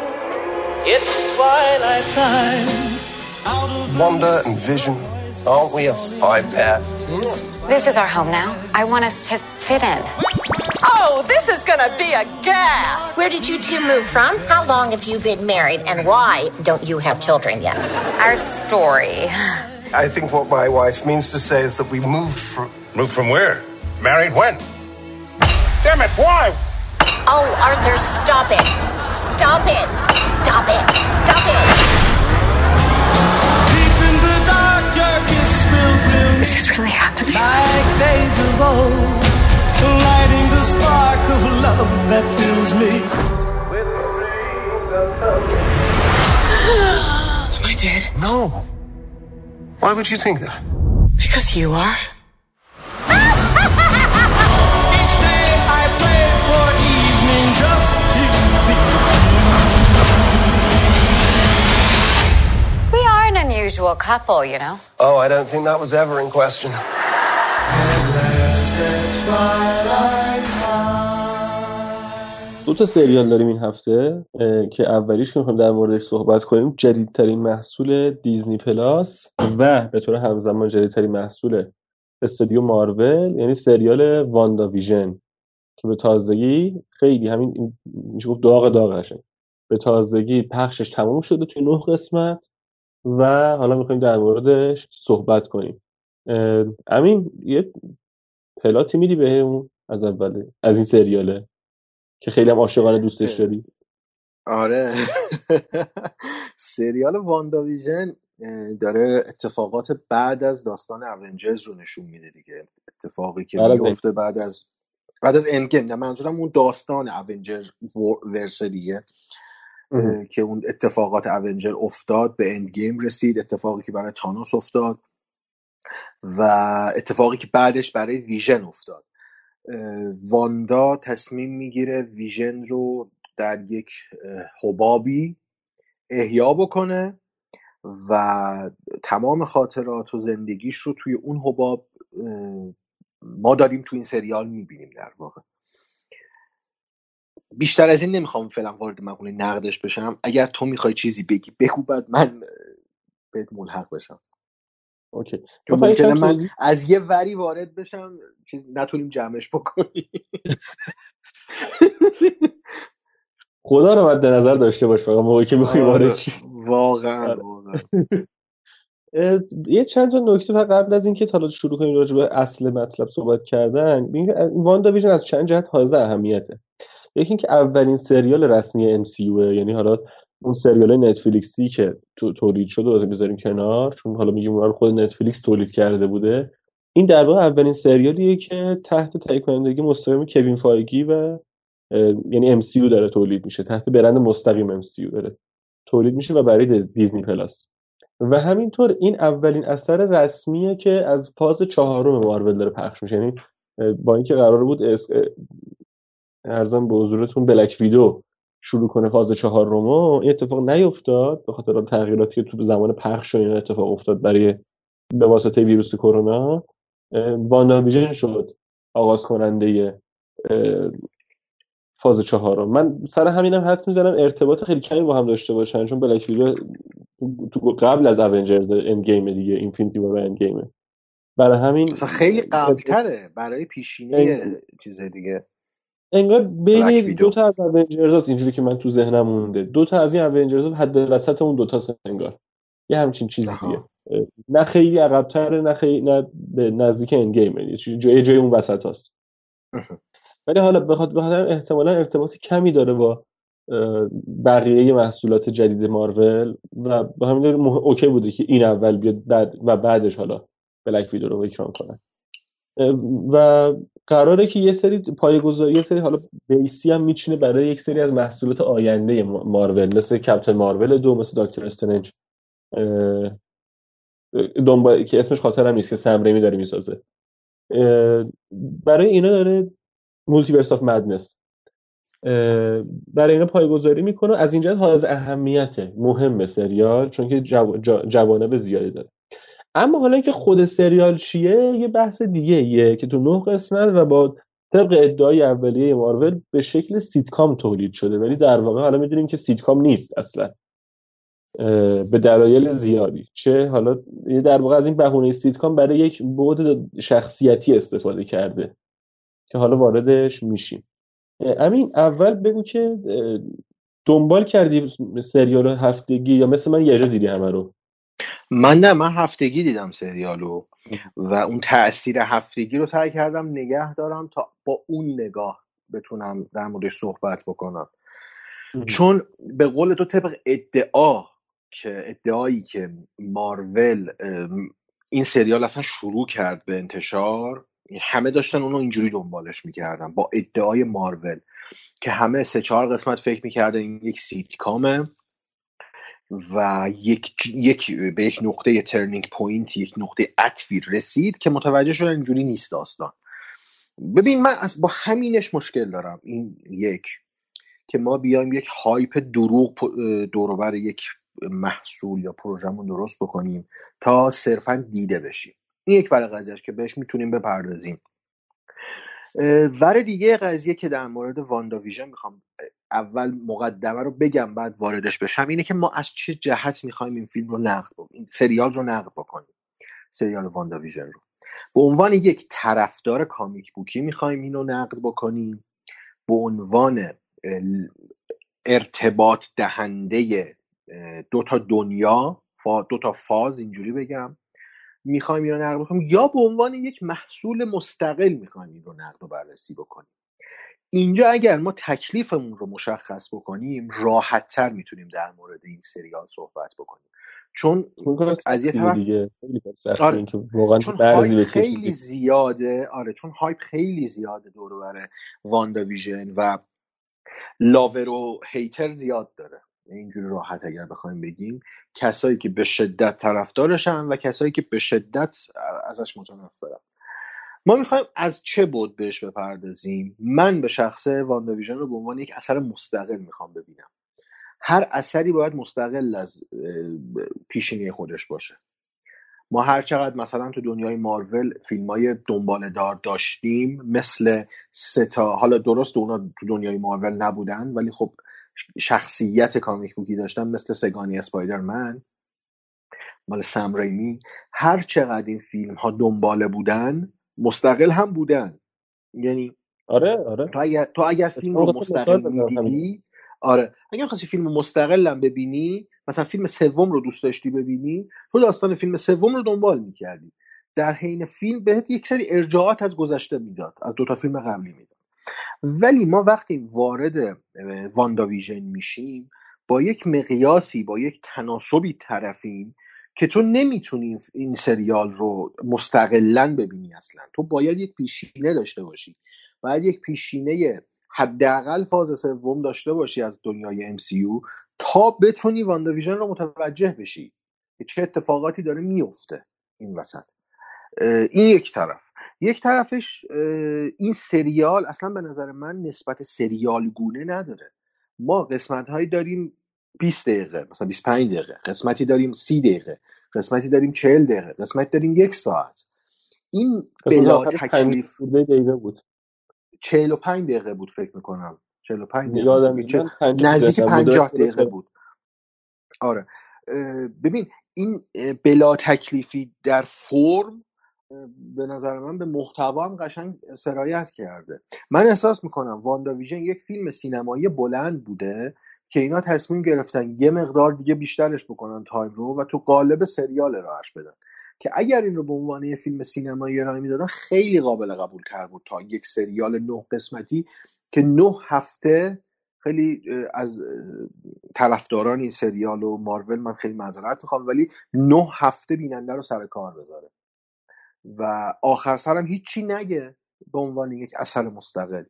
morning. It's twilight time. Wonder and Vision, aren't we a five pair? This is our home now. I want us to fit in. Oh, this is gonna be a gas! Where did you two move from? How long have you been married? And why don't you have children yet? Our story. I think what my wife means to say is that we moved from. Moved from where? Married when? Damn it, why? Oh, Arthur, stop it. Stop it. Stop it. Stop it. Deep in the dark, your kiss will thrill Is really happening? like days of old, lighting the spark of love that fills me. With rays of Am I dead? No. Why would you think that? Because you are. Each day I pray for evening just to be. An unusual couple, you know. Oh, I don't think that was ever in question. دو تا سریال داریم این هفته که اولیش که می‌خوایم در موردش صحبت کنیم جدیدترین محصول دیزنی پلاس و به طور همزمان جدیدترین محصول استودیو مارول یعنی سریال واندا ویژن که به تازگی خیلی همین این- میشه گفت داغ داغشه به تازگی پخشش تموم شده توی نه قسمت و حالا می‌خوایم در موردش صحبت کنیم. امین یه پلاتی میدی بهمون از اوله از این سریاله که خیلی هم عاشقانه دوستش داری آره. سریال وانداویژن اه، داره اتفاقات بعد از داستان اونجرز رو نشون میده دیگه. اتفاقی که میفته بعد از بعد از اندگیم نه منظورم اون داستان اونجر ورس دیگه. که اون اتفاقات اونجر افتاد به اندگیم رسید اتفاقی که برای تانوس افتاد و اتفاقی که بعدش برای ویژن افتاد. واندا تصمیم می‌گیره ویژن رو در یک حبابی احیا بکنه و تمام خاطرات و زندگیش رو توی اون حباب ما داریم توی این سریال می‌بینیم در واقع. بیشتر از این نمی‌خوام فعلا وارد مقوله نقدش بشم. اگر تو می‌خوای چیزی بگی بگو بعد من بهت ملحق بشم. اوکی. بخوای ممکنه من توضیح از یه وری وارد بشم چیز نتونیم جمعش بکنیم. خدا رو مد نظر داشته باش فقط موقعی که می‌خوای وارد آره شی. واقعا آره. واقعا. یه چند تا نکته فقط قبل از اینکه حالا شروع کنیم راجع به اصل مطلب صحبت کردن. واندا ویژن از چند جهت حائز اهمیته. یکی اینکه اولین سریال رسمی MCU یعنی حالا اون سریال نتفلیکسی که تو تولید شده رو بذاریم کنار چون حالا میگیم رو خود نتفلیکس تولید کرده بوده. این در واقع اولین سریالیه که تحت تهیه کنندگی مستقیم کوین فایگی و یعنی MCU داره تولید میشه. تحت برند مستقیم MCU داره تولید میشه و برای دیز- دیزنی پلاس. و همینطور این اولین اثر رسمیه که از فاز چهارم مارول داره پخش میشه. یعنی با اینکه قرار بود عرضم به حضورتون بلک ویدو شروع کنه فاز چهار رو اما این اتفاق نیفتاد به خاطر تغییراتی که تو زمان پخش و اینا اتفاق افتاد برای به واسطه ویروس کرونا. واندا ویژن شد آغاز کننده فاز چهارم من سر همینم حدس می‌زنم ارتباط خیلی کمی با هم داشته باشن چون بلک ویدو تو قبل از اونجرز اند گیم دیگه اینفینیتی وار اند گیمه برای همین خیلی قبلتره برای پیشینه چیز دیگه. انگار بین دو تا از اونجرز اینجوری که من تو ذهنم مونده. دو تا از این اونجرز حد وسط اون دو تا انگار. یه همچین چیزیه نه خیلی عقب‌تره نه خیلی نه به نزدیک اند گیمه یه جای جای اون وسط هست. ولی حالا بخاطر بخاطر احتمالا ارتباط کمی داره با بقیه محصولات جدید مارول و به همین مح- اوکی بوده که این اول بیاد بعد و بعدش حالا بلک ویدو رو اکران کنن. و قراره که یه سری پایه‌گذاری یه سری حالا بیسی هم میچینه برای یک سری از محصولات آینده ما- مارول. مثل کپتن مارول دو مثل دکتر استرنج اه، دنبال که اسمش خاطرم نیست که سم ریمی داره می‌سازه. برای اینا داره مولتیورس آف مدنس. برای اینا پایگذاری می‌کنه. از اینجا حائز اهمیته. مهم سریال چون که جو... جوانب زیادی داره. اما حالا که خود سریال چیه یه بحث دیگه یه که تو نه قسمت و با طبق ادعای اولیه مارول به شکل سیتکام تولید شده. ولی در واقع حالا می‌دونیم که سیتکام نیست اصلا. به دلایل زیادی. چه؟ حالا در واقع از این بهونه سیتکام برای یک بعد شخصیتی استفاده کرده که حالا واردش میشیم. امین اول بگو که دنبال کردی سریال هفتگی یا مثل من یه جا دیدی همه رو؟ من نه من هفتگی دیدم سریالو و اون تاثیر هفتگی رو سعی کردم نگه دارم تا با اون نگاه بتونم در موردش صحبت بکنم. چون به قول تو طبق ادعا که ادعایی که مارول این سریال اصلا شروع کرد به انتشار همه داشتن اونو اینجوری دنبالش می‌کردن با ادعای مارول که همه سه چهار قسمت فکر می‌کردن این یک سیتکامه. و یک, یک به یک نقطه turning point یک نقطه عطفی رسید که متوجه شدن اینجوری نیست داستان. ببین من از با همینش مشکل دارم. این یک که ما بیایم یک هایپ دروغ دوروبر یک محصول یا پروژهمون درست بکنیم تا صرفا دیده بشیم. این یک ور قضیهش که بهش می‌تونیم بپردازیم. ور دیگه قضیه که در مورد واندا ویژن می‌خوام اول مقدمه رو بگم بعد واردش بشم اینه که ما از چه جهت می‌خوایم این فیلم رو نقد این سریال رو نقد بکنیم سریال واندا ویژن رو. به عنوان یک طرفدار کامیک بوکی می‌خوایم اینو نقد بکنیم. به عنوان ارتباط دهنده دو تا دنیا دو تا فاز اینجوری بگم. می‌خوایم این رو نقد بکنیم یا به عنوان یک محصول مستقل می‌خوایم این رو نقد و بررسی بکنیم. اینجا اگر ما تکلیفمون رو مشخص بکنیم راحت تر می‌تونیم در مورد این سریال صحبت بکنیم. چون از یه طرف آره. چون hype خیلی زیاده آره چون hype خیلی زیاده دور واندا ویژن و lover و hater زیاد داره. اینجوری راحت اگر بخوایم بگیم کسایی که به شدت طرفدارشن و کسایی که به شدت ازش متنفرن. ما می‌خوایم از چه بعد بهش بپردازیم؟ من به شخصه وانداویژن رو به عنوان یک اثر مستقل می‌خوام ببینم. هر اثری باید مستقل از پیشینه خودش باشه. ما هر چقدر مثلا تو دنیای مارول فیلم های دنبال دار داشتیم مثل ستا حالا درست اونا تو دنیای مارول نبودن ولی خب شخصیت کامیک بوکی داشتن مثل سگانی اسپایدرمن مال سم ریمی. هر چقدر این فیلم ها دنباله بودن مستقل هم بودن. یعنی آره آره. تو اگر, تو اگر فیلم رو مستقل می‌دیدی آره. اگر خواستی فیلم مستقل هم ببینی مثلا فیلم سوم رو دوست داشتی ببینی تو داستان فیلم سوم رو دنبال می‌کردی. در حین فیلم بهت یک سری ارجاعات از گذشته می‌داد از دو تا فیلم قبلی می‌داد. ولی ما وقتی وارد وانداویژن میشیم با یک مقیاسی با یک تناسبی طرفیم که تو نمی‌تونی این سریال رو مستقلا ببینی اصلا. تو باید یک پیشینه داشته باشی. باید یک پیشینه حداقل فاز سوم داشته باشی از دنیای MCU تا بتونی وانداویژن رو متوجه بشی که چه اتفاقاتی داره میفته این وسط. این یک طرف. یک طرفش این سریال اصلا به نظر من نسبت سریال گونه نداره. ما قسمت هایی داریم 20 دقیقه مثلا 25 دقیقه قسمتی داریم 30 دقیقه قسمتی داریم 40 دقیقه قسمتی داریم یک ساعت. این بلا تکلیف دقیقه بود. 45 دقیقه بود فکر می‌کنم. 45 دقیقه. نزدیک 50 دقیقه بود. آره. ببین این بلا تکلیفی در فرم به نظر من به محتوا هم قشنگ سرایت کرده. من احساس می‌کنم واندا ویژن یک فیلم سینمایی بلند بوده که اینا تصمیم گرفتن یه مقدار دیگه بیشترش بکنن time رو و تو قالب سریال راهش بدن. که اگر این رو به عنوان یه فیلم سینمایی ارائه می‌دادن خیلی قابل قبول تر بود تا یک سریال نه قسمتی که نه هفته خیلی از طرفداران این سریال و مارول من خیلی معذرت می‌خوام ولی نه هفته بیننده رو سر کار بذاره. و آخر سرم هیچی نگه به عنوان یک اثر مستقل.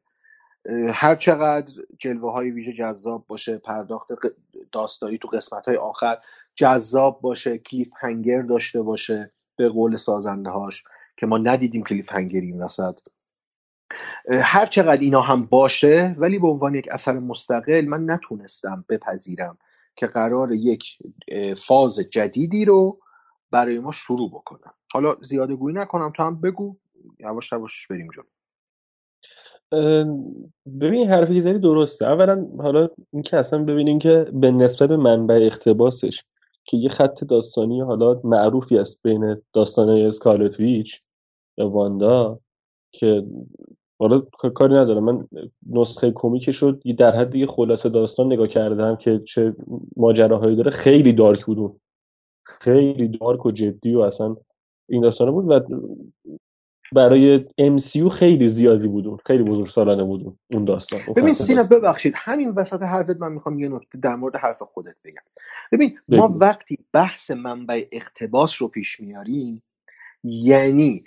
هر چقدر جلوه های ویژه جذاب باشه پرداخت داستانی تو قسمت های آخر جذاب باشه کلیف هنگر داشته باشه به قول سازنده هاش که ما ندیدیم کلیف هنگری این وسط. هر چقدر اینا هم باشه ولی به عنوان یک اثر مستقل من نتونستم بپذیرم که قرار یک فاز جدیدی رو برای ما شروع بکنم حالا زیاده گویی نکنم تو هم بگو. یواش یواش بریم جلو. ببین حرفی که زدی درسته. اولا حالا اینکه اصلا ببینیم که به نسبت منبع اقتباسش که یه خط داستانی حالا معروفی است بین داستانه اسکارلت ویچ یا واندا که حالا کاری ندارم. من نسخه کمیک شد در حد یه خلاصه داستان نگاه کردم که چه ماجراهایی داره. خیلی دارک بود خیلی دارک و جدی و اصلا این داستانه بود و برای MCU خیلی زیادی بود خیلی بزرگ سالانه بود اون داستان ببین سینا ببخشید همین وسط حرفت من می‌خوام یه نکته در مورد حرف خودت بگم. ببین ما وقتی بحث منبع اقتباس رو پیش میاریم یعنی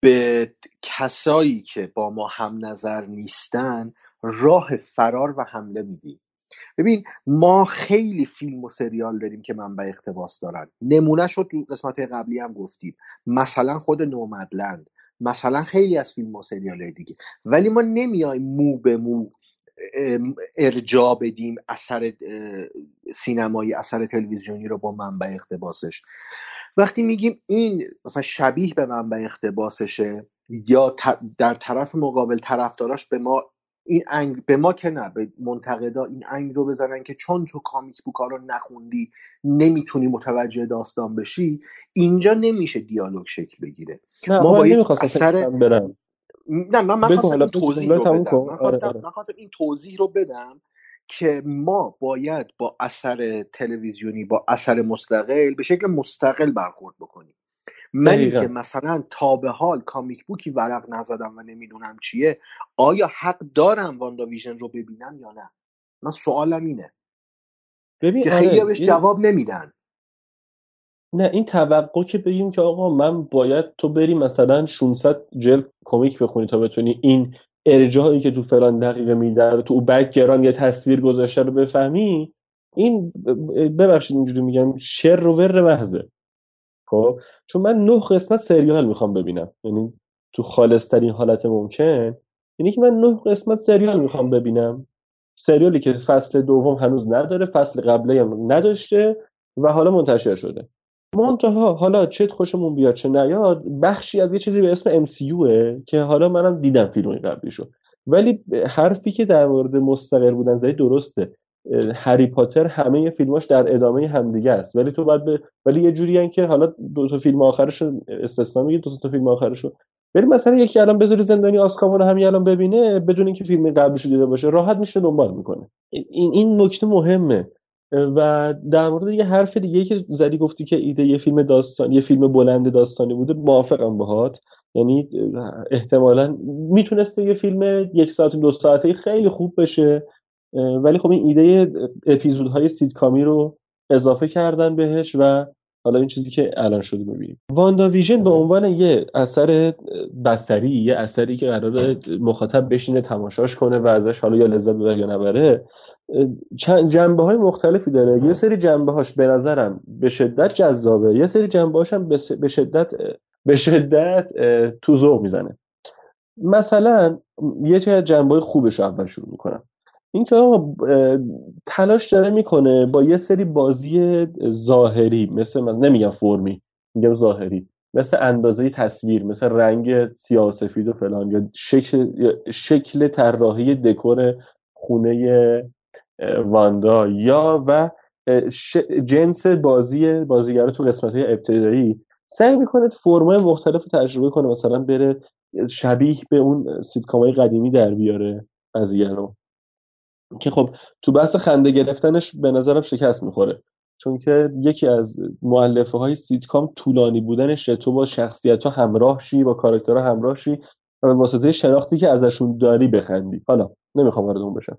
به کسایی که با ما هم نظر نیستن راه فرار و حمله میدیم. ببین ما خیلی فیلم و سریال داریم که منبع اقتباس دارن. نمونه شد تو قسمت قبلی هم گفتیم. مثلا خود نومدلند. مثلا خیلی از فیلم و سریال دیگه. ولی ما نمیایم مو به مو ارجا بدیم اثر سینمایی اثر تلویزیونی رو با منبع اقتباسش. وقتی میگیم این مثلا شبیه به منبع اقتباسشه یا در طرف مقابل طرفداراش به ما این انگ به ما که نه به منتقدا این انگ رو بزنن که چون تو کامیک بوکا رو نخوندی نمی‌تونی متوجه داستان بشی اینجا نمیشه دیالوگ شکل بگیره ما باید اثر برم. نه من, من خواستم این توضیح رو بدم من خواستم, آره، آره. من خواستم این توضیح رو بدم که ما باید با اثر تلویزیونی با اثر مستقل به شکل مستقل برخورد بکنیم منی که مثلا تا به حال کامیک بوکی ورق نزدم و نمی‌دونم چیه آیا حق دارم واندا ویژن رو ببینم یا نه؟ من سوالم اینه. ببین که خیلی آره. بهش جواب نمیدن. نه این توقع که بگیم که آقا من باید تو بری مثلا 600 جلد کمیک بخونی تا بتونی این ارجاعی که تو فلان دقیقه میدن تو background یه تصویر گذاشته رو بفهمی این ببخشید اینجوری میگم شر و ور محضه. خب؟ چون من نه قسمت سریال می‌خوام ببینم. یعنی تو خالصترین حالت ممکن. یعنی که من نه قسمت سریال می‌خوام ببینم. سریالی که فصل دوم هنوز نداره فصل قبله هم نداشته و حالا منتشر شده. منتها حالا چه خوشمون بیاد چه نیاد بخشی از یه چیزی به اسم MCUه که حالا منم دیدم فیلم قبلیشو. ولی حرفی که در مورد مستقر بودن زدی درسته. هری پاتر همه فیلماش در ادامه همدیگه است. ولی تو باید به ولی یه جوری که حالا دو تا فیلم آخرش استثنا میگه دو تا فیلم آخرش ولی مثلا یکی الان بذاری زندانی آسکابان همین الان ببینه بدون اینکه فیلم قبلش دیده باشه راحت میشه دنبال می‌کنه. این این نکته مهمه. و در مورد یه حرف دیگه که زدی گفتی که ایده یه فیلم داستان یه فیلم بلند داستانی بوده موافقم باهات. یعنی احتمالا می‌تونسته یه فیلم یک ساعت دو ساعته خیلی خوب بشه. ولی خب این ایده اپیزودهای سیدکامی رو اضافه کردن بهش و حالا این چیزی که الان شده ببینیم واندا ویژن به عنوان یه اثر بسری یه اثری که قرار مخاطب بشینه تماشاش کنه و ازش حالا یا لذت ببره یا نبره چند جنبه های مختلفی داره. یه سری جنبه هاش به نظرم به شدت جذابه یه سری جنبه هاش هم به شدت به شدت تو ذوق می‌زنه. مثلا یه چه جنبه خوبش رو اول شروع می‌کنم. اینکه تلاش داره می‌کنه با یه سری بازی ظاهری مثل من نمیگم فرمی میگم ظاهری مثل اندازه تصویر مثل رنگ سیاه و سفید و فلان یا شکل شکل طراحی دکور خونه واندا یا و جنس بازی بازیگر تو قسمت های ابتدایی. سعی می‌کنه فرمای مختلف رو تجربه کنه مثلا بره شبیه به اون سیتکام های قدیمی در بیاره که خب تو بحث خنده گرفتنش به نظرم شکست می‌خوره. چون که یکی از مؤلفه های سیتکام طولانی بودنش تو با شخصیت ها همراه شی با کاراکترها همراه شی و به واسطه شناختی که ازشون داری بخندی. حالا نمی‌خوام وارد اون بشم.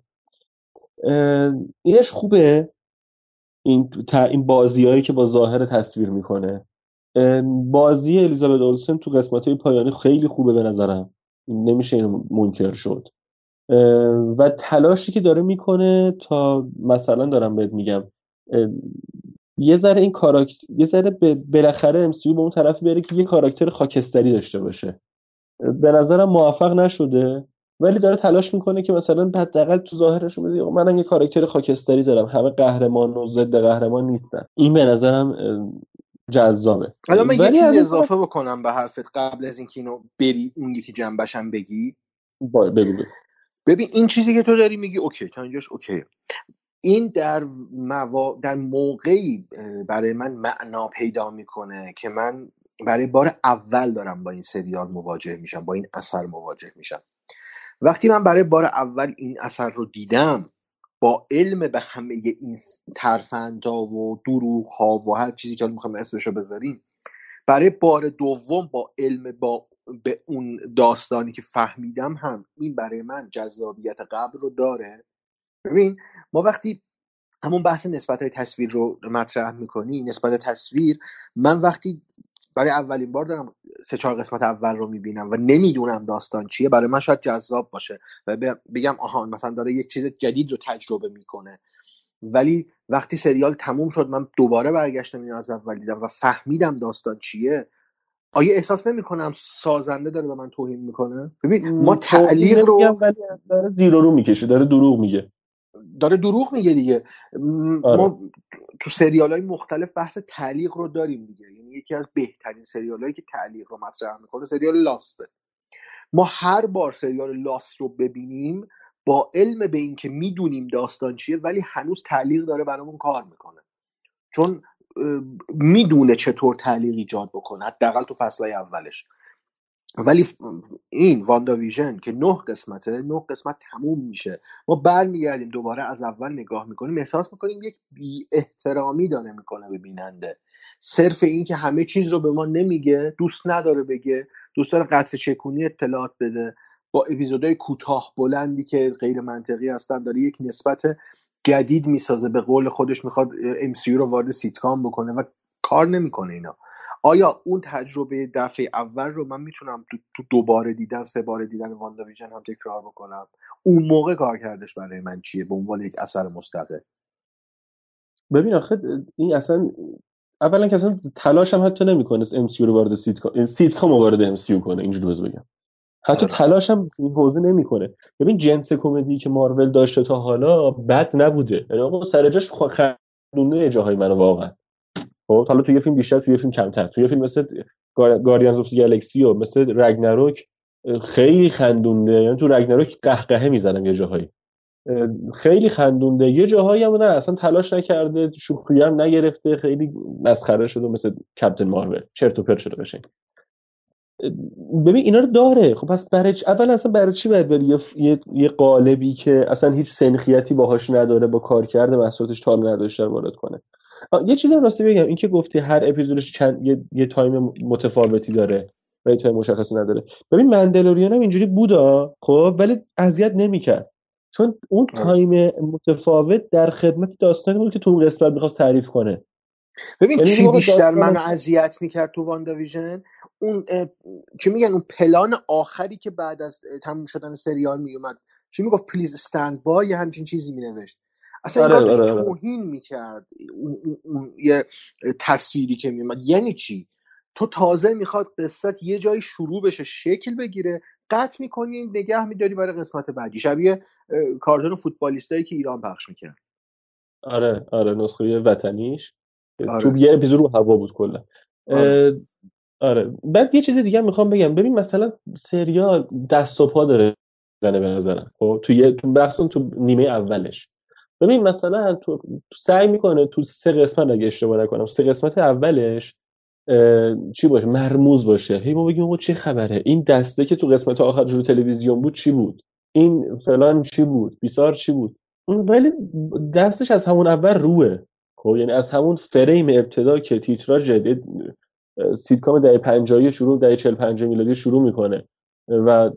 اینش خوبه؟ این این بازیهایی که با ظاهر تصویر می‌کنه. بازی الیزابت اولسن تو قسمت های پایانی خیلی خوبه به نظرم. نمیشه این منکر شد. و تلاشی که داره می‌کنه تا مثلا دارم بهت میگم یه ذره این کاراکتر یه ذره بالاخره امسیو به اون طرف بره که یه کاراکتر خاکستری داشته باشه. به نظرم موفق نشده ولی داره تلاش می‌کنه که مثلا حداقل تو ظاهرش بده منم یه کاراکتر خاکستری دارم همه قهرمان و ضد قهرمان نیستن. این به نظرم جذابه. الان من یه چیزی اضافه بکنم به حرفت قبل از اینکه اینو بری اون یکی جنبشم بگی. بگو. ببین این چیزی که تو داری میگی اوکی تا اینجاش اوکی این در موا... در موقعی برای من معنا پیدا می‌کنه که من برای بار اول دارم با این سریال مواجه میشم با این اثر مواجه میشم. وقتی من برای بار اول این اثر رو دیدم با علم به همه این ترفندها و دروغ ها و هر چیزی که می‌خوام اسمشو بذاریم برای بار دوم با علم با به اون داستانی که فهمیدم هم این برای من جذابیت قبل رو داره. ببین ما وقتی همون بحث نسبت های تصویر رو مطرح می‌کنی نسبت تصویر من وقتی برای اولین بار دارم سه چهار قسمت اول رو می‌بینم و نمی‌دونم داستان چیه برای من شاید جذاب باشه و بگم آها مثلا داره یک چیز جدید رو تجربه می‌کنه. ولی وقتی سریال تموم شد من دوباره برگشتم اینو از اول دیدم و فهمیدم داستان چیه آیا احساس نمی‌کنم سازنده داره به من توهین می‌کنه؟ ببین ما تعلیق رو ولی داره زیر و رو می‌کشه داره دروغ میگه. داره دروغ میگه دیگه. آره ما تو سریال های مختلف بحث تعلیق رو داریم دیگه. یعنی یکی از بهترین سریال هایی که تعلیق رو مطرح می‌کنه سریال لاسته ما هر بار سریال لاست رو ببینیم با علم به اینکه می‌دونیم داستان چیه ولی هنوز تعلیق داره برامون کار می‌کنه. چون می‌دونه چطور تعلیق ایجاد بکنه حداقل تو فصلهای اولش. ولی این واندا ویژن که نه قسمته نه قسمت تموم میشه. ما برمیگردیم دوباره از اول نگاه می‌کنیم احساس می‌کنیم یک بی احترامی داره می‌کنه به بیننده. صرف این که همه چیز رو به ما نمیگه دوست نداره بگه دوست داره قطره چکونی اطلاعات بده. با اپیزودهای کوتاه بلندی که غیر منطقی هستن داره یک نسبت جدید می‌سازه به قول خودش می‌خواد ام رو وارد سیتکام بکنه و کار نمی‌کنه اینا. آیا اون تجربه دفعه اول رو من می‌تونم تو, تو دوباره دیدن سه بار دیدن WandaVision هم تکرار بکنم؟ اون موقع کار کردش برای من چیه؟ به عنوان یک اثر مستقل. ببین آخه این اصلا اولا که اصلا تلاش هم حتی نمی‌کنه MC رو وارد سیتکام سیتکام وارد MC کنه اینجوری بگم. حتی آره. تلاش هم این حوزه نمی‌کنه. ببین جنس کمدی که مارول داشته تا حالا بد نبوده. یعنی آقا سر جاش خندونه جاهای منو واقعا. خب حالا توی یه فیلم بیشتر توی یه فیلم کمتر. توی یه فیلم مثل Guardians of Galaxy و مثل Ragnarok خیلی خندونده. یعنی تو Ragnarok قهقهه می‌زنم یه جاهایی. اه، خیلی خندونده. یه جاهایی هم نه اصلا تلاش نکرده شوخی هم نگرفته خیلی مسخره شده مثل Captain Marvel. چرت و پرت شده قشنگ. ببین اینا رو داره. خب پس برای اول اصلا برای چی باید بری؟ یه, یه, یه قالبی که اصلا هیچ سنخیتی باهاش نداره با کارکرد محصولاتش تا نداشته وارد کنه. یه چیزی راستی بگم. این که گفتی هر اپیزودش چند یه, یه time متفاوتی داره و یه time مشخصی نداره. ببین Mandalorian هم اینجوری بودا خب ولی اذیت نمی‌کرد. چون اون آره. time متفاوت در خدمت داستانی بود که تو اون قسمت می‌خواست تعریف کنه. ببین یعنی چی بیشتر منو اذیت می‌کرد تو WandaVision اون چی میگن اون پلان آخری که بعد از تموم شدن سریال میومد. چی می‌گفت؟ please stand by یه همچین چیزی مینوشت. اصلا آره انگار آره آره. توهین می‌کرد. اون, اون, اون یه تصویری که میومد یعنی چی؟ تو تازه می‌خواد قصه‌ت یه جایی شروع بشه شکل بگیره قطع می‌کنی نگه میداری برای قسمت بعدی. شبیه کارتون فوتبالیستایی که ایران پخش می‌کرد آره آره نسخه وطنیش. تو آره یه اپیزود رو هوا بود کلا. آره. آره. بعد یه چیز دیگه می‌خوام بگم. ببین مثلا سریال دست و پا داره زنه به نظرم. خب تو یه تو تو نیمه اولش. ببین مثلا تو سعی می‌کنه تو سه قسمت اگه اشتباه نکنم سه قسمت اولش چی باشه؟ مرموز باشه. هی ما بگیم آقا چه خبره؟ این دسته که تو قسمت آخر رو تلویزیون بود چی بود؟ این فلان چی بود؟ بیسار چی بود؟ ولی دستش از همون اول روه. خب یعنی از همون فریم ابتدا که تیتراژ سیتکام دهه 50 شروع 40 50 میلادی شروع می‌کنه و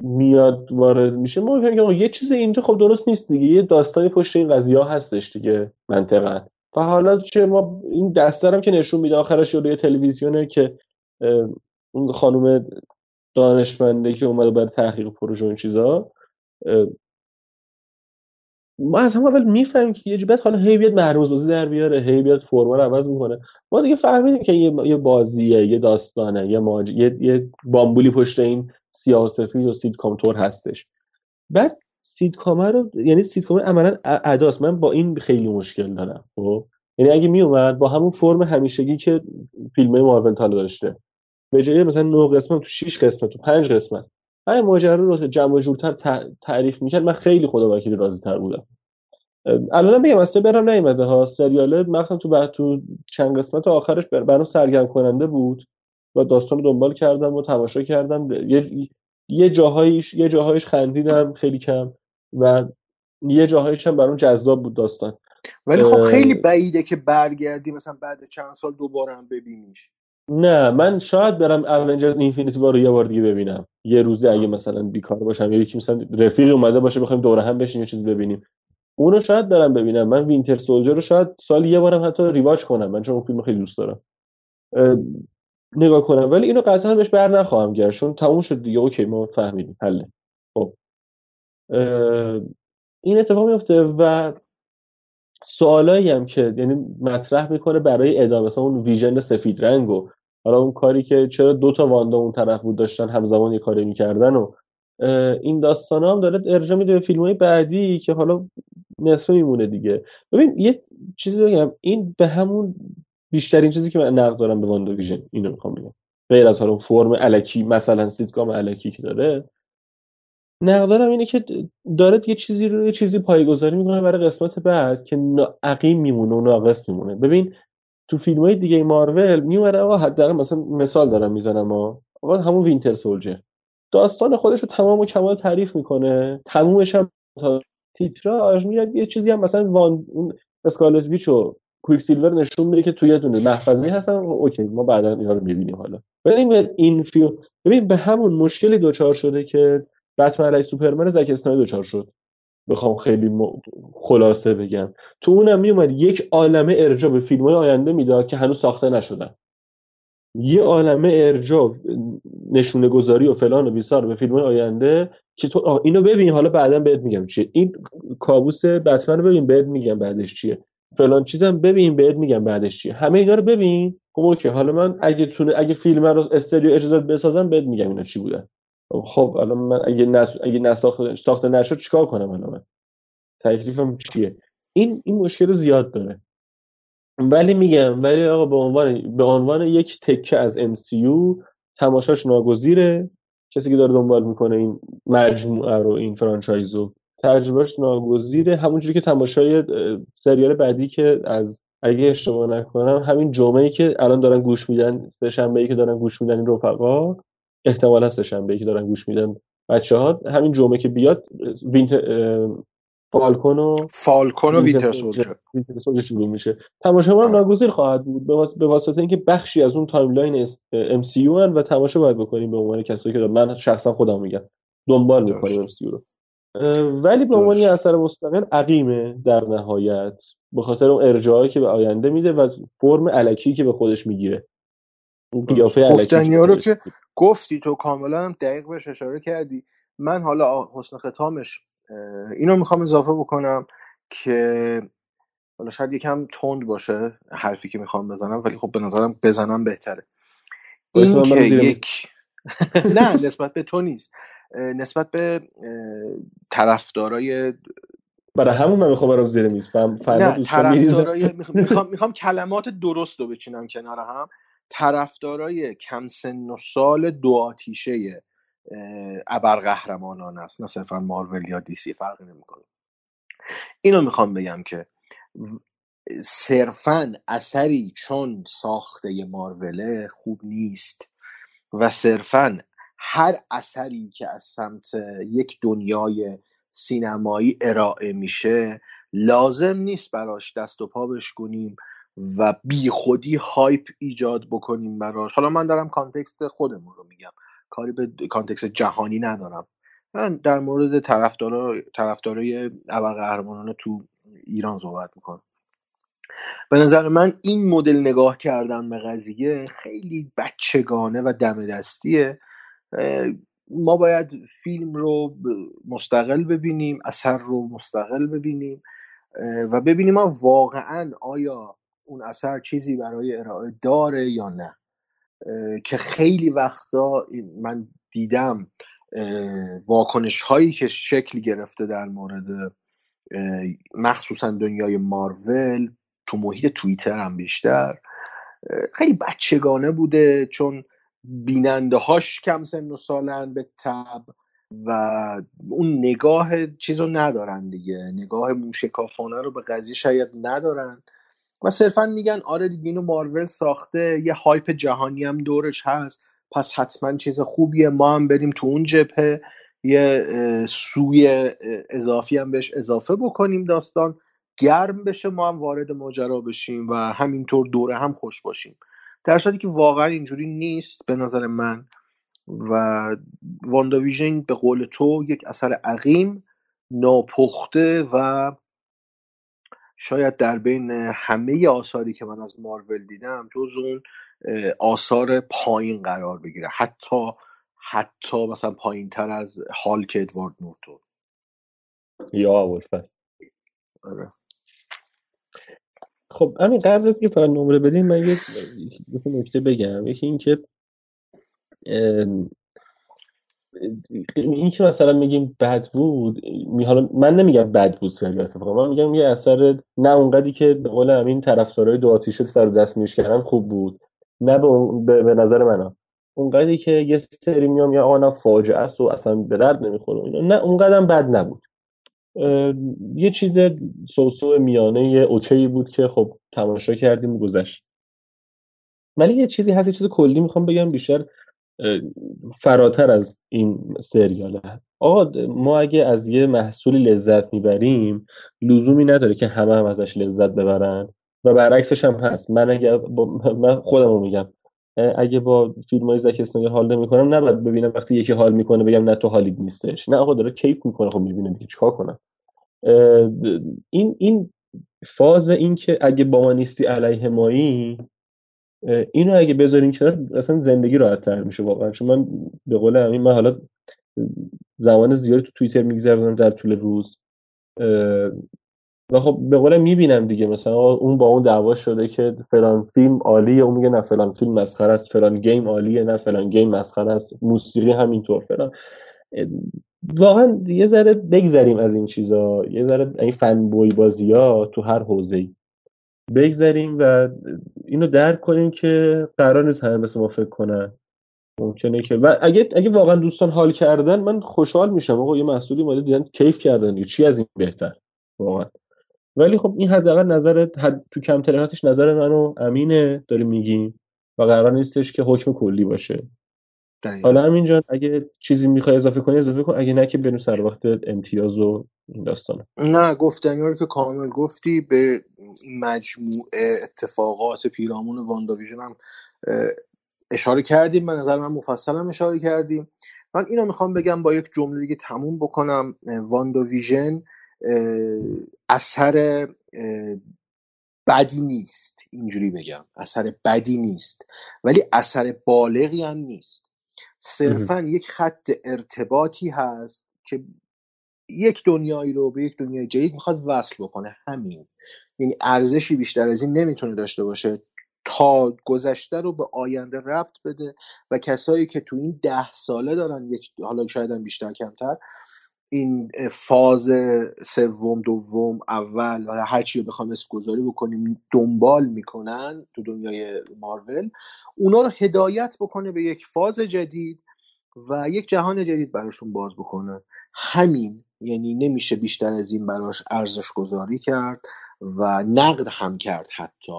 میاد وارد میشه. ما میگیم که یه چیز اینجا خب درست نیست دیگه. یه داستانی پشت این قضیه ها هستش دیگه منطقا. و حالا چه ما این هم که نشون میده آخرش روی تلویزیونه که اون خانم دانشمنده که اومده برای تحقیق پروژه این چیزا ما از همون اول می‌فهمیم که یه جبت حالا هی بیاد بازی در بیاره هی بیاد فرما رو عوض می‌کنه ما دیگه فهمیدیم که یه, یه بازیه یه داستانه یه, ماج... یه... یه بامبولی پشت این سیاه و سفید و سیدکام تور هستش. بعد سیدکامه رو یعنی سیدکامه عملا اداست. من با این خیلی مشکل دارم خب؟ یعنی اگه میومد با همون فرم همیشگی که فیلم مارول داشته به جای مثلا 9 قسمت تو 6 قسمت تو 5 قسمت همین ماجرا رو جمع و جورتر تعریف می‌کرد. من خیلی خدا وکیلی راضی تر بودم الان بگم اصلا برم نیومده ها. سریاله مخصوصا تو بعد تو چند قسمت آخرش برام سرگرم کننده بود و داستان رو دنبال کردم و تماشا کردم. یه یه جاهایش یه جاهایش خندیدم خیلی کم و یه جاهایش هم برام جذاب بود داستان. ولی خب خیلی بعیده که برگردی مثلا بعد چند سال دوباره هم ببینیش. نه من شاید برم Avengers Infinity War رو یه بار دیگه ببینم. یه روزه اگه مثلا بیکار باشم یا یکی مثلا رفیق اومده باشه بخوایم دوره هم بشین یه چیز ببینیم. اونو شاید برم ببینم. من Winter Soldier رو شاید سال یه بارم حتی rewatch کنم. من چون اون فیلم خیلی دوست دارم. نگاه کنم. ولی اینو قطعا بهش بر نخواهم گرد چون تموم شد دیگه. okay ما فهمیدیم. حله خب. این اتفاق میفته و سوالایی هم که یعنی مطرح می‌کنه برای ادامه. مثلا اون ویژن سفید رنگ و حالا اون کاری که چرا دو تا واندا اون طرف بود داشتن همزمان یه کاری می‌کردن و این داستان هم داره ارجاع میده به فیلم های بعدی که حالا نصفه میمونه دیگه. ببین یه چیزی بگم این به همون بیشترین چیزی که من نقد دارم به واندا ویژن اینو می‌خوام بگم. غیر از حالا فرم الکی مثلا سیتکام الکی که داره نقد دارم اینه که داره یه چیزی رو یه چیزی پایه‌گذاری می‌کنه برای قسمت بعد که عقیم میمونه و ناقص میمونه. ببین تو فیلم های دیگه مارول میومده آقا حداقل مثلا مثال دارم می‌زنم آقا همون Winter Soldier. داستان خودش رو تمام و کمال تعریف می‌کنه. تمومش هم تا تیتراژ میاد یه چیزی هم مثلا وان اون Scarlet Witch و کویک سیلور نشون میده که توی دونه محفظه هستن. اوکی ما بعدا اینا رو می‌بینیم حالا. ببین این فیلم ببین به همون مشکلی دوچار شده که بتمن علی سوپرمن زک اسنایدر دوچار شد. بخوام خیلی خلاصه بگم. تو اونم میومد یک عالمه ارجاع به فیلم های آینده می‌داد که هنوز ساخته نشدن. یه عالمه ارجاع نشونه گذاری و فلان و بیسار به فیلم آینده که تو اینو ببین حالا بعدا بهت میگم چیه. این کابوس بتمن رو ببین بهت میگم بعدش چیه. فلان چیزم ببین بهت میگم بعدش چیه. همه اینا رو ببین. خب اوکی حالا من اگه تونه اگه فیلم رو استریو اجازه بسازم بهت میگم اینا چی بودن. خب الان من اگه نس... اگه نساخته ساخته نشد چیکار کنم الان من؟ تکلیفم چیه؟ این این مشکل زیاد داره. ولی میگم ولی آقا به عنوان به عنوان یک تکه از MCU تماشاش ناگزیره. کسی که داره دنبال می‌کنه این مجموعه رو این franchise رو تجربه‌ش ناگزیره. همونجوری که تماشای سریال بعدی که از اگه اشتباه نکنم همین جمعه که الان دارن گوش میدن سه شنبه که دارن گوش میدن این رفقا. احتمال هست شنبه که دارن گوش میدن بچه ها همین جمعه که بیاد Wint Falcon و Falcon و Winter Soldier. شروع میشه. تماشا هم ناگزیر خواهد بود به واسطه اینکه بخشی از اون timeline MCU و تماشا باید بکنیم به عنوان کسایی که من شخصا خودم میگم. دنبال می‌کنیم MC رو. ولی به عنوان اثر مستقل عقیمه در نهایت. به خاطر اون ارجاعی که به آینده میده و فرم الکی که به خودش می‌گیره. اون قیافه الکی رو که گفتی تو کاملا هم دقیق بهش اشاره کردی. من حالا حسن ختامش اینو می‌خوام اضافه بکنم که حالا شاید یکم تند باشه حرفی که می‌خوام بزنم ولی خب به نظرم بزنم بهتره. این که یک نه نسبت به تو نیست. نسبت به طرفدارای برای همون من می‌خوام برام زیر میز. نه طرفدارای می‌خوام می‌خوام کلمات درست رو بچینم کنار هم. طرفدارای کم سن و سال دو آتیشه ابرقهرمانان است. نه صرفا مارول یا DC فرقی نمی‌کنه. اینو می‌خوام بگم که صرفا اثری چون ساخته ماروله خوب نیست و صرفا هر اثری که از سمت یک دنیای سینمایی ارائه میشه لازم نیست براش دست و پا بشکنیم. و بی خودی hype ایجاد بکنیم براش. حالا من دارم context خودمون رو میگم. کاری به کانتکست جهانی ندارم. من در مورد طرفدارای طرفدارای ابرقهرمانان تو ایران صحبت می‌کنم. به نظر من این مدل نگاه کردن به قضیه خیلی بچگانه و دم دستیه. ما باید فیلم رو مستقل ببینیم اثر رو مستقل ببینیم و ببینیم ما واقعا آیا اون اثر چیزی برای ارائه داره یا نه. که خیلی وقتا من دیدم واکنش هایی که شکل گرفته در مورد مخصوصا دنیای مارول تو محیط توییتر هم بیشتر خیلی بچگانه بوده چون بیننده هاش کم سن و سالن به تب و اون نگاه چیز رو ندارن دیگه. نگاه موشکافانه رو به قضیه شاید ندارن. و صرفا میگن آره دیگه اینو مارول ساخته یه هایپ جهانی هم دورش هست. پس حتما چیز خوبیه. ما هم بریم تو اون جبهه یه سوی اضافی هم بهش اضافه بکنیم داستان. گرم بشه ما هم وارد ماجرا بشیم و همینطور دوره هم خوش باشیم. در صورتی که واقعا اینجوری نیست به نظر من و وانداویژن به قول تو یک اثر عقیم ناپخته و شاید در بین همه آثاری که من از مارول دیدم جز اون آثار پایین قرار بگیره. حتی حتی مثلا پایین تر از هالک ادوارد نورتون. یا ابوالفضل آره. خب همین قبل از که فقط نمره بدیم من یه نکته بگم. یکی اینکه این که مثلا میگیم بد بود حالا من نمیگم بد بود سریال اتفاقا من میگم یه اثر نه اونقدری که به قول همین طرفدارای دو آتیشه سر و دست میش کردن خوب بود نه به, به, نظر من اونقدری که یه سری میام یا آقا فاجعه است و اصلا به درد نمی‌خوره. نه اونقدرم بد نبود یه چیز سوسو میانه یه اوکی بود که خب تماشا کردیم گذشت ولی یه چیزی هست یه چیز کلی می‌خوام بگم بیشتر فراتر از این سریاله. آقا ما اگه از یه محصولی لذت می‌بریم لزومی نداره که همه هم ازش لذت ببرن. و برعکسش هم هست. من اگه با من خودم رو میگم. اگه با فیلم های زک اسنایر حال نمی‌کنم نباید ببینم وقتی یکی حال می‌کنه بگم نه تو حالیت نیستش. نه آقا داره کیف می‌کنه. خب می‌بینه دیگه چیکار کنم؟ این این فاز این که اگه با ما نیستی علیه مایی اینو اگه بذاریم کنار اصلا زندگی راحت تر میشه واقعا. چون من به قول همین من حالا زمان زیادی تو توییتر میگذرونم در طول روز. و خب به قولم می‌بینم دیگه مثلا اون با اون دعوا شده که فلان فیلم عالیه اون میگه نه فلان فیلم مسخره است فلان گیم عالیه نه فلان گیم مسخره است موسیقی همینطور فلان. واقعا یه ذره بگذریم از این چیزا. یه ذره این فن بوی بازی ها تو هر حوزه بگذریم و اینو درک کنیم که قرار نیست همه مثل ما فکر کنن. ممکنه که و اگه اگه واقعا دوستان حال کردن من خوشحال میشم. آقا یه مسئولی اومده دیدن کیف کردن دیگه. چی از این بهتر؟ واقعا. ولی خب این حداقل نظر حد تو کم تریناتش نظر منو امینه داریم میگیم. و قرار نیستش که حکم کلی باشه. دقیقاً. حالا امین جان اگه چیزی می‌خوای اضافه کنی اضافه کن. اگه نه که بریم سر وقت امتیاز و این داستانا نه گفتنی رو که کامل گفتی به مجموعه اتفاقات پیرامون وانداویژن هم اشاره کردیم. به نظر من مفصل هم اشاره کردیم. من اینو می‌خوام بگم با یک جمله دیگه تموم بکنم. وانداویژن اثر بدی نیست. اینجوری بگم. اثر بدی نیست. ولی اثر بالغی هم نیست. صرفا یک خط ارتباطی هست که یک دنیایی رو به یک دنیای جدید می‌خواد وصل بکنه همین. یعنی ارزشی بیشتر از این نمی‌تونه داشته باشه. تا گذشته رو به آینده ربط بده و کسایی که تو این ده ساله دارن یک حالا شاید هم بیشتر کمتر این فاز سوم دوم اول و هر چی رو بخوام اسم گذاری بکنیم دنبال می‌کنن تو دنیای مارول اونا رو هدایت بکنه به یک فاز جدید و یک جهان جدید براشون باز بکنه. همین. یعنی نمیشه بیشتر از این براش ارزش گذاری کرد و نقد هم کرد حتی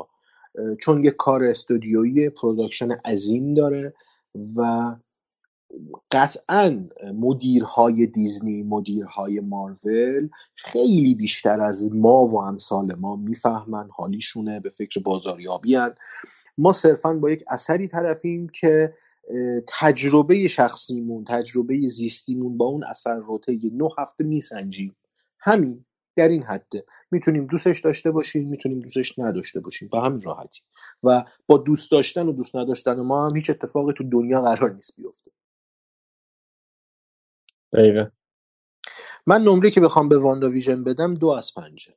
چون یک کار استودیویی production عظیم داره و قطعا مدیرهای دیزنی مدیرهای مارول خیلی بیشتر از ما و امثال ما می‌فهمن حالیشونه به فکر بازاریابی. ما صرفا با یک اثری طرفیم که تجربه شخصیمون تجربه زیستیمون با اون اثر رو طی نه هفته میسنجیم. همین در این حده می‌تونیم دوستش داشته باشیم می‌تونیم دوستش نداشته باشیم. به همین راحتی. و با دوست داشتن و دوست نداشتن ما هم هیچ اتفاقی تو دنیا قرار نیست بیفته. دقیقا. من نمره که بخوام به واندا ویژن بدم دو از پنجه.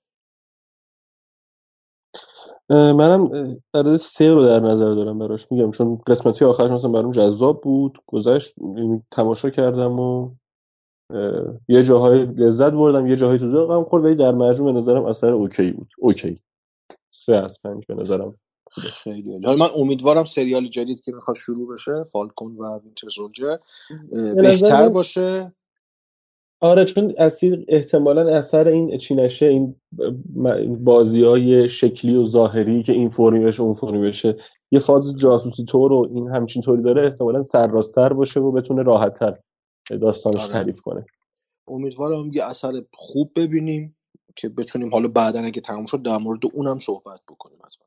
منم عدد سه رو در نظر دارم براش. میگم چون قسمتی آخرش مثلا برام جذاب بود گذشت یعنی تماشا کردم و یه جاهای لذت بردم یه جاهای تو ذوقم خورد ولی در مجموع به نظرم اثر okay بود. okay. سه از پنج به نظرم. خیلی حالا من امیدوارم سریال جدید که می‌خواد شروع بشه Falcon و Winter Soldier بهتر باشه. آره چون اصیل احتمالا اثر این چینشه این بازی های شکلی و ظاهری که این فرمی بشه اون فرمی بشه یه فاز جاسوسی طور و این همچین طوری داره احتمالا سرراستتر باشه و بتونه راحتتر داستانش آره. تعریف کنه امیدوارم یه اثر خوب ببینیم که بتونیم حالا بعدا اگه تموم شد در مورد اونم صحبت بکنیم حتما